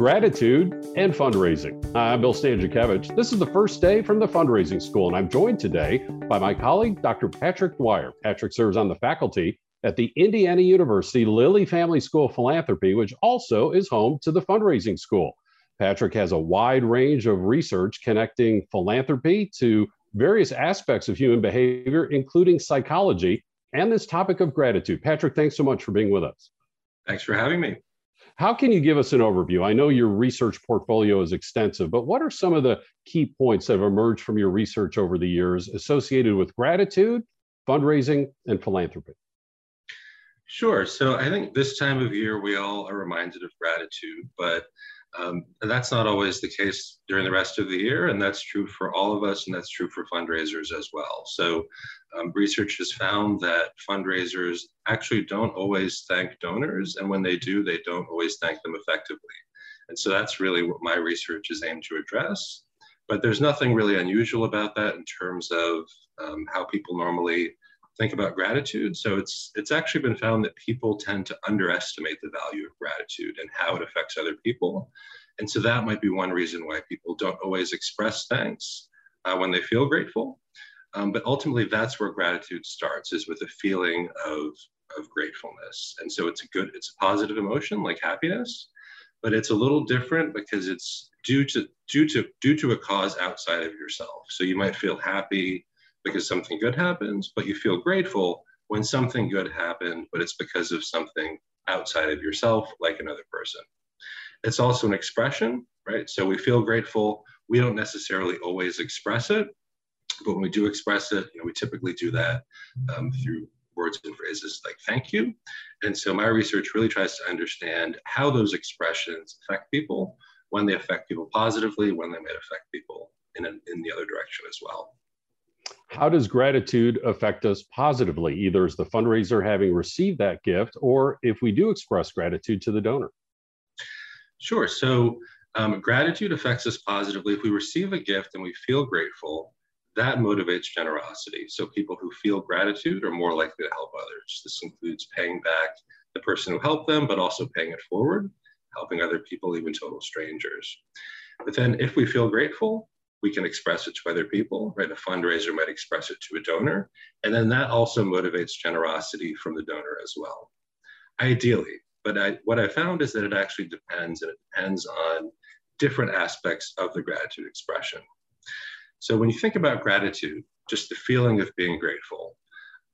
gratitude and fundraising. I'm Bill Stanczykiewicz. This is the first day from the fundraising school, and I'm joined today by my colleague, Dr. Patrick Dwyer. Patrick serves on the faculty at the Indiana University Lilly Family School of Philanthropy, which also is home to the fundraising school. Patrick has a wide range of research connecting philanthropy to various aspects of human behavior, including psychology and this topic of gratitude. Patrick, thanks so much for being with us. Thanks for having me. How can you give us an overview? I know your research portfolio is extensive, but what are some of the key points that have emerged from your research over the years associated with gratitude, fundraising, and philanthropy? Sure. So I think this time of year we all are reminded of gratitude, but um, that's not always the case during the rest of the year, and that's true for all of us, and that's true for fundraisers as well. So, um, research has found that fundraisers actually don't always thank donors, and when they do, they don't always thank them effectively. And so, that's really what my research is aimed to address. But there's nothing really unusual about that in terms of um, how people normally think about gratitude. So it's it's actually been found that people tend to underestimate the value of gratitude and how it affects other people. And so that might be one reason why people don't always express thanks uh, when they feel grateful. Um, but ultimately, that's where gratitude starts, is with a feeling of, of gratefulness. And so it's a good, it's a positive emotion like happiness, but it's a little different because it's due to due to due to a cause outside of yourself. So you might feel happy because something good happens, but you feel grateful when something good happened, but it's because of something outside of yourself, like another person. It's also an expression, right? So we feel grateful. We don't necessarily always express it, but when we do express it, you know, we typically do that um, through words and phrases like thank you. And so my research really tries to understand how those expressions affect people, when they affect people positively, when they might affect people in, in the other direction as well. How does gratitude affect us positively, either as the fundraiser having received that gift or if we do express gratitude to the donor? Sure. So, um, gratitude affects us positively. If we receive a gift and we feel grateful, that motivates generosity. So, people who feel gratitude are more likely to help others. This includes paying back the person who helped them, but also paying it forward, helping other people, even total strangers. But then, if we feel grateful, we can express it to other people, right? A fundraiser might express it to a donor. And then that also motivates generosity from the donor as well, ideally. But I, what I found is that it actually depends, and it depends on different aspects of the gratitude expression. So when you think about gratitude, just the feeling of being grateful,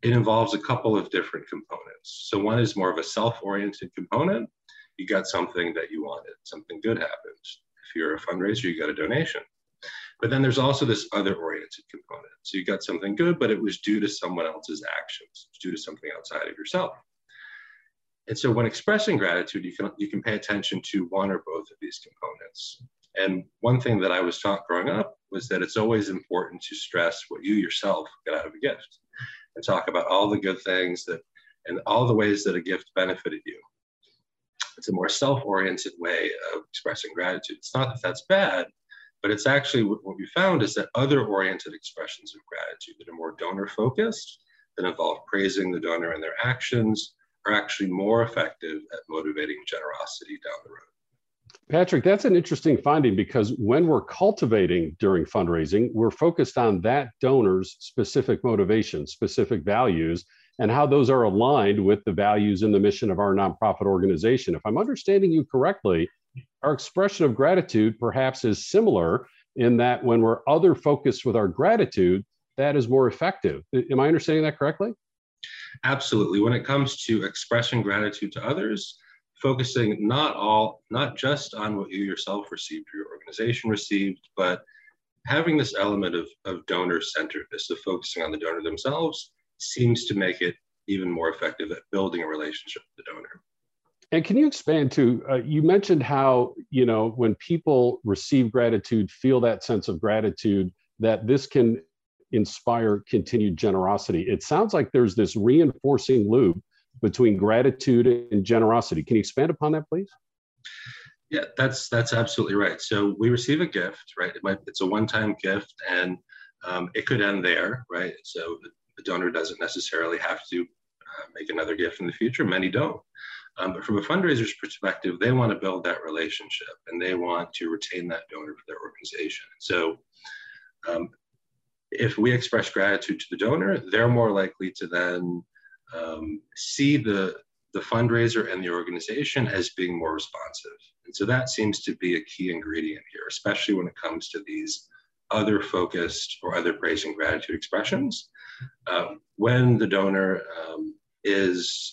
it involves a couple of different components. So one is more of a self-oriented component. You got something that you wanted, something good happened. If you're a fundraiser, you got a donation. But then there's also this other oriented component. So you got something good, but it was due to someone else's actions, due to something outside of yourself. And so when expressing gratitude, you can, you can pay attention to one or both of these components. And one thing that I was taught growing up was that it's always important to stress what you yourself got out of a gift and talk about all the good things that and all the ways that a gift benefited you. It's a more self oriented way of expressing gratitude. It's not that that's bad, but it's actually what we found is that other oriented expressions of gratitude that are more donor focused, that involve praising the donor and their actions, are actually more effective at motivating generosity down the road. Patrick, that's an interesting finding because when we're cultivating during fundraising, we're focused on that donor's specific motivation, specific values, and how those are aligned with the values and the mission of our nonprofit organization. If I'm understanding you correctly, our expression of gratitude perhaps is similar in that when we're other focused with our gratitude, that is more effective. Am I understanding that correctly? Absolutely. When it comes to expressing gratitude to others, focusing not all, not just on what you yourself received your organization received, but having this element of, of donor centeredness, of focusing on the donor themselves, seems to make it even more effective at building a relationship with the donor. And can you expand to? Uh, you mentioned how you know when people receive gratitude, feel that sense of gratitude, that this can inspire continued generosity. It sounds like there's this reinforcing loop between gratitude and generosity. Can you expand upon that, please? Yeah, that's that's absolutely right. So we receive a gift, right? It might, it's a one-time gift, and um, it could end there, right? So the donor doesn't necessarily have to uh, make another gift in the future. Many don't. Um, but from a fundraiser's perspective, they want to build that relationship and they want to retain that donor for their organization. So um, if we express gratitude to the donor, they're more likely to then um, see the, the fundraiser and the organization as being more responsive. And so that seems to be a key ingredient here, especially when it comes to these other focused or other praising gratitude expressions. Uh, when the donor um, is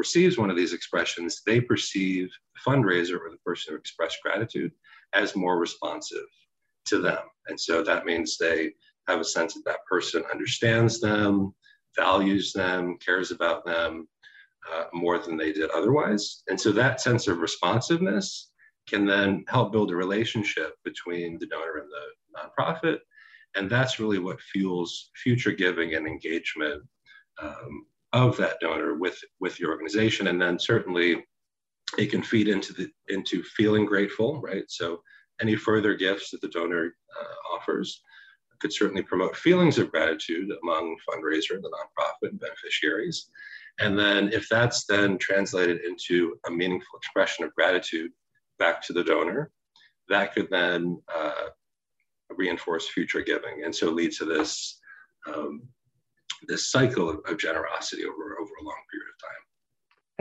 receives one of these expressions, they perceive the fundraiser or the person who expressed gratitude as more responsive to them. And so that means they have a sense that that person understands them, values them, cares about them uh, more than they did otherwise. And so that sense of responsiveness can then help build a relationship between the donor and the nonprofit. And that's really what fuels future giving and engagement um, of that donor with, with your organization. And then certainly it can feed into the into feeling grateful, right? So any further gifts that the donor uh, offers could certainly promote feelings of gratitude among fundraiser, the nonprofit, and beneficiaries. And then if that's then translated into a meaningful expression of gratitude back to the donor, that could then uh, reinforce future giving. And so lead to this, um, this cycle of, of generosity over, over a long period of time.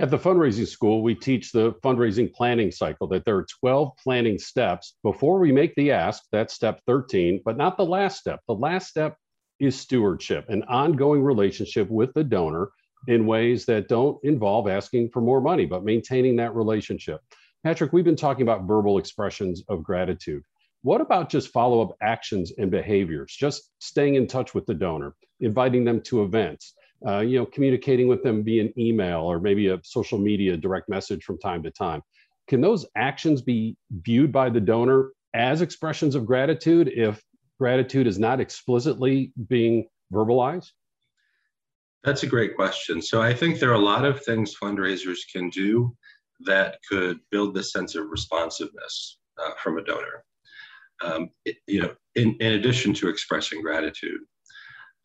At the fundraising school, we teach the fundraising planning cycle that there are 12 planning steps before we make the ask. That's step 13, but not the last step. The last step is stewardship, an ongoing relationship with the donor in ways that don't involve asking for more money, but maintaining that relationship. Patrick, we've been talking about verbal expressions of gratitude. What about just follow up actions and behaviors? Just staying in touch with the donor, inviting them to events, uh, you know, communicating with them via an email or maybe a social media direct message from time to time. Can those actions be viewed by the donor as expressions of gratitude if gratitude is not explicitly being verbalized? That's a great question. So I think there are a lot of things fundraisers can do that could build this sense of responsiveness uh, from a donor. Um, you know, in, in addition to expressing gratitude.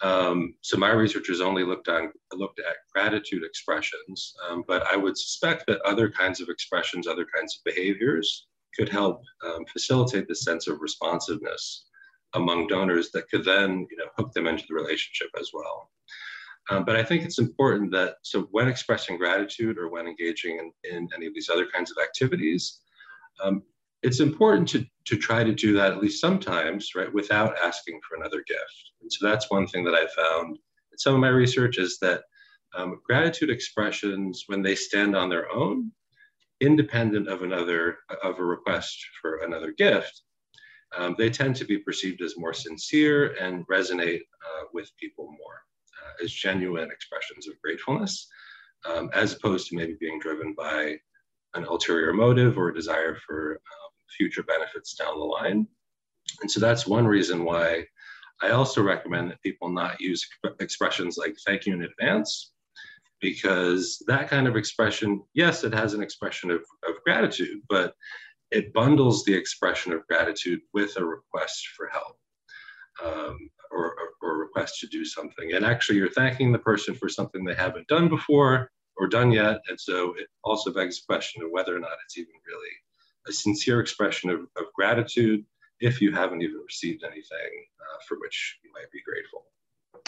Um, so my research has only looked on looked at gratitude expressions, um, but I would suspect that other kinds of expressions, other kinds of behaviors, could help um, facilitate the sense of responsiveness among donors that could then you know hook them into the relationship as well. Um, but I think it's important that so when expressing gratitude or when engaging in, in any of these other kinds of activities, um, it's important to, to try to do that at least sometimes, right, without asking for another gift. And so that's one thing that I found in some of my research is that um, gratitude expressions, when they stand on their own, independent of another of a request for another gift, um, they tend to be perceived as more sincere and resonate uh, with people more uh, as genuine expressions of gratefulness, um, as opposed to maybe being driven by an ulterior motive or a desire for um, future benefits down the line. And so that's one reason why I also recommend that people not use expressions like thank you in advance, because that kind of expression, yes, it has an expression of, of gratitude, but it bundles the expression of gratitude with a request for help um, or, or, a request to do something. And actually, you're thanking the person for something they haven't done before or done yet. And so it also begs the question of whether or not it's even really a sincere expression of, of gratitude if you haven't even received anything uh, for which you might be grateful.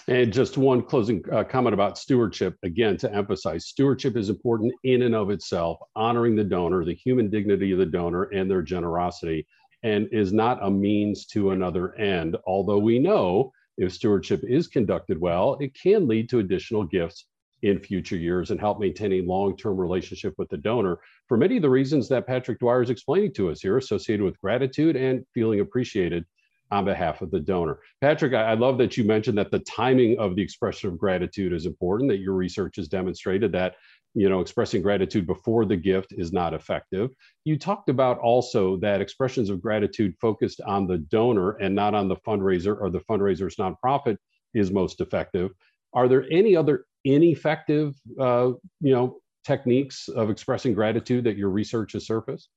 And just one closing uh, comment about stewardship. Again, to emphasize, stewardship is important in and of itself, honoring the donor, the human dignity of the donor, and their generosity, and is not a means to another end. Although we know if stewardship is conducted well, it can lead to additional gifts in future years and help maintain a long-term relationship with the donor for many of the reasons that Patrick Dwyer is explaining to us here, associated with gratitude and feeling appreciated on behalf of the donor. Patrick, I, I love that you mentioned that the timing of the expression of gratitude is important, that your research has demonstrated that you know expressing gratitude before the gift is not effective you talked about also that expressions of gratitude focused on the donor and not on the fundraiser or the fundraiser's nonprofit is most effective are there any other ineffective, uh, you know, techniques of expressing gratitude that your research has surfaced?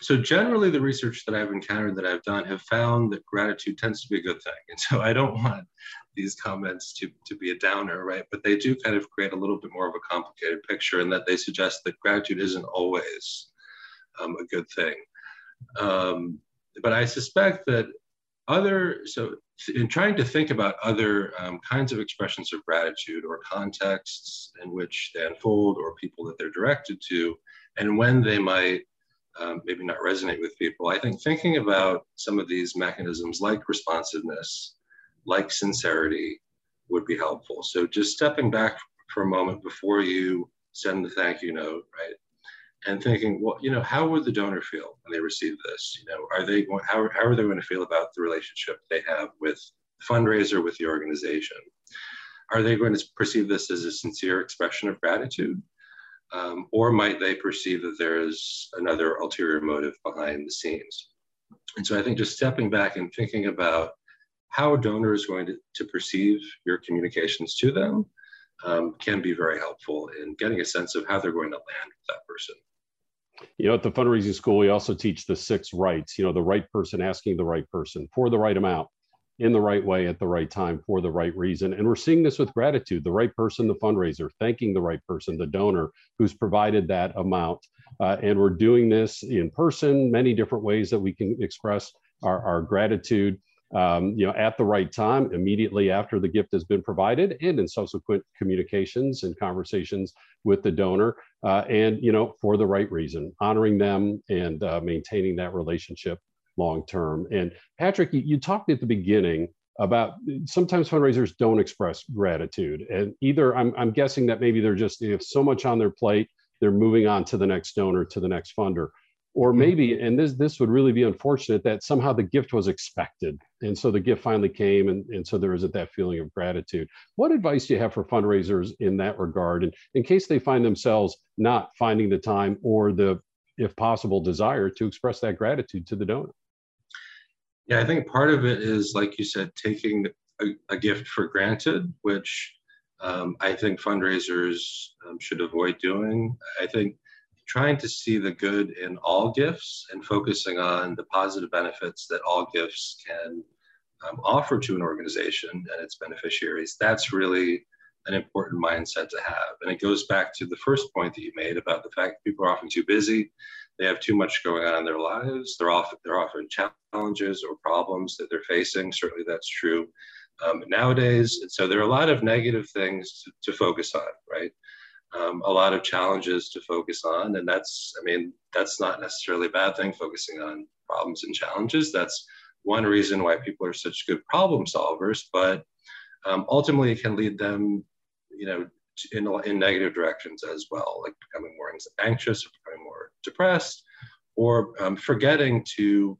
so generally the research that I've encountered that I've done have found that gratitude tends to be a good thing. And so I don't want these comments to, to be a downer, right? But they do kind of create a little bit more of a complicated picture in that they suggest that gratitude isn't always um, a good thing. Um, but I suspect that other, so in trying to think about other um, kinds of expressions of gratitude or contexts in which they unfold or people that they're directed to, and when they might um, maybe not resonate with people. I think thinking about some of these mechanisms like responsiveness, like sincerity, would be helpful. So just stepping back for a moment before you send the thank you note, right? And thinking, well, you know, how would the donor feel when they receive this? You know, are they going, how, how are they going to feel about the relationship they have with the fundraiser, with the organization? Are they going to perceive this as a sincere expression of gratitude? Um, or might they perceive that there is another ulterior motive behind the scenes? And so I think just stepping back and thinking about how a donor is going to, to perceive your communications to them um, can be very helpful in getting a sense of how they're going to land with that person. You know, at the fundraising school, we also teach the six rights, you know, the right person asking the right person for the right amount, in the right way at the right time for the right reason. And we're seeing this with gratitude the right person, the fundraiser, thanking the right person, the donor who's provided that amount. Uh, and we're doing this in person, many different ways that we can express our, our gratitude. Um, you know, at the right time, immediately after the gift has been provided, and in subsequent communications and conversations with the donor, uh, and you know, for the right reason, honoring them and uh, maintaining that relationship long term. And Patrick, you, you talked at the beginning about sometimes fundraisers don't express gratitude. And either I'm, I'm guessing that maybe they're just, they have so much on their plate, they're moving on to the next donor, to the next funder. Or maybe, and this this would really be unfortunate that somehow the gift was expected. And so the gift finally came and, and so there isn't that feeling of gratitude. What advice do you have for fundraisers in that regard? And in case they find themselves not finding the time or the, if possible, desire to express that gratitude to the donor? Yeah, I think part of it is, like you said, taking a, a gift for granted, which um, I think fundraisers um, should avoid doing. I think trying to see the good in all gifts and focusing on the positive benefits that all gifts can um, offer to an organization and its beneficiaries, that's really an important mindset to have. And it goes back to the first point that you made about the fact that people are often too busy they have too much going on in their lives. They're often they're often challenges or problems that they're facing. Certainly, that's true um, nowadays. And so there are a lot of negative things to, to focus on, right? Um, a lot of challenges to focus on, and that's I mean that's not necessarily a bad thing. Focusing on problems and challenges. That's one reason why people are such good problem solvers, but um, ultimately it can lead them, you know, in, in negative directions as well, like becoming more anxious, or becoming more depressed, or um, forgetting to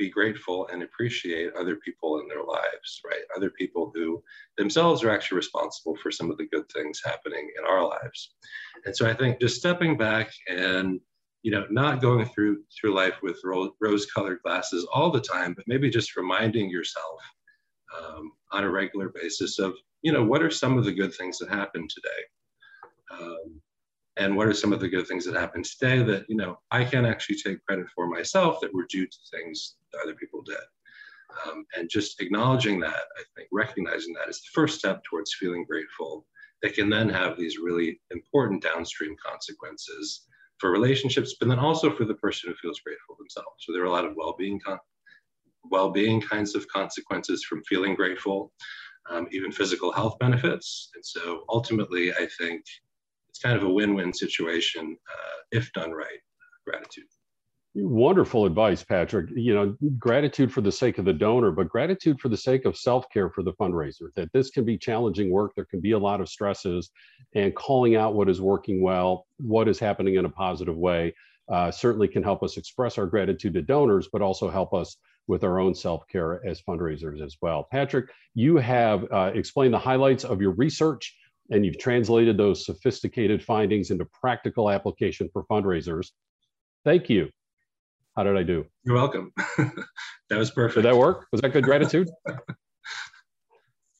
be grateful and appreciate other people in their lives, right? Other people who themselves are actually responsible for some of the good things happening in our lives. And so I think just stepping back and you know, not going through through life with rose-colored glasses all the time, but maybe just reminding yourself um, on a regular basis of you know, what are some of the good things that happened today? Um, and what are some of the good things that happened today that, you know, I can't actually take credit for myself that were due to things that other people did. Um, and just acknowledging that, I think recognizing that is the first step towards feeling grateful that can then have these really important downstream consequences for relationships, but then also for the person who feels grateful themselves. So there are a lot of well-being, con- well-being kinds of consequences from feeling grateful um, even physical health benefits. And so ultimately, I think it's kind of a win win situation uh, if done right. Gratitude. Wonderful advice, Patrick. You know, gratitude for the sake of the donor, but gratitude for the sake of self care for the fundraiser. That this can be challenging work. There can be a lot of stresses, and calling out what is working well, what is happening in a positive way, uh, certainly can help us express our gratitude to donors, but also help us with our own self-care as fundraisers as well. Patrick, you have uh, explained the highlights of your research and you've translated those sophisticated findings into practical application for fundraisers. Thank you. How did I do? You're welcome. that was perfect. Did that work? Was that good gratitude?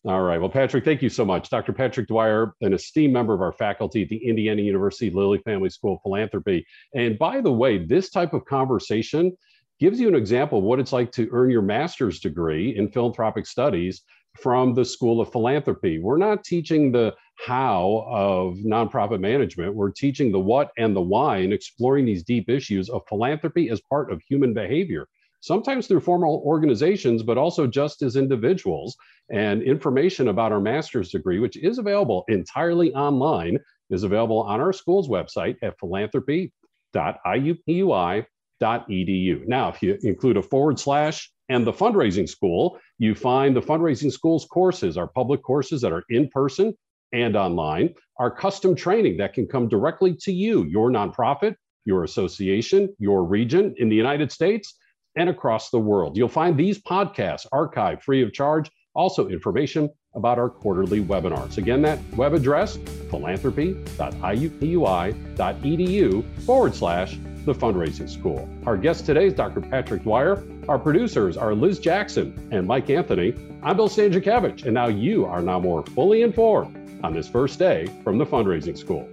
All right. Well, Patrick, thank you so much. Dr. Patrick Dwyer, an esteemed member of our faculty at the Indiana University Lilly Family School of Philanthropy. And by the way, this type of conversation gives you an example of what it's like to earn your master's degree in philanthropic studies from the School of Philanthropy. We're not teaching the how of nonprofit management, we're teaching the what and the why and exploring these deep issues of philanthropy as part of human behavior sometimes through formal organizations, but also just as individuals. And information about our master's degree, which is available entirely online, is available on our school's website at philanthropy.iupui.edu. Now, if you include a forward slash and the fundraising school, you find the fundraising school's courses, our public courses that are in person and online, our custom training that can come directly to you, your nonprofit, your association, your region in the United States and across the world. You'll find these podcasts archived free of charge, also information about our quarterly webinars. Again, that web address, philanthropy.iupui.edu forward slash the fundraising school. Our guest today is Dr. Patrick Dwyer. Our producers are Liz Jackson and Mike Anthony. I'm Bill Stanczykiewicz, and now you are now more fully informed on this first day from the fundraising school.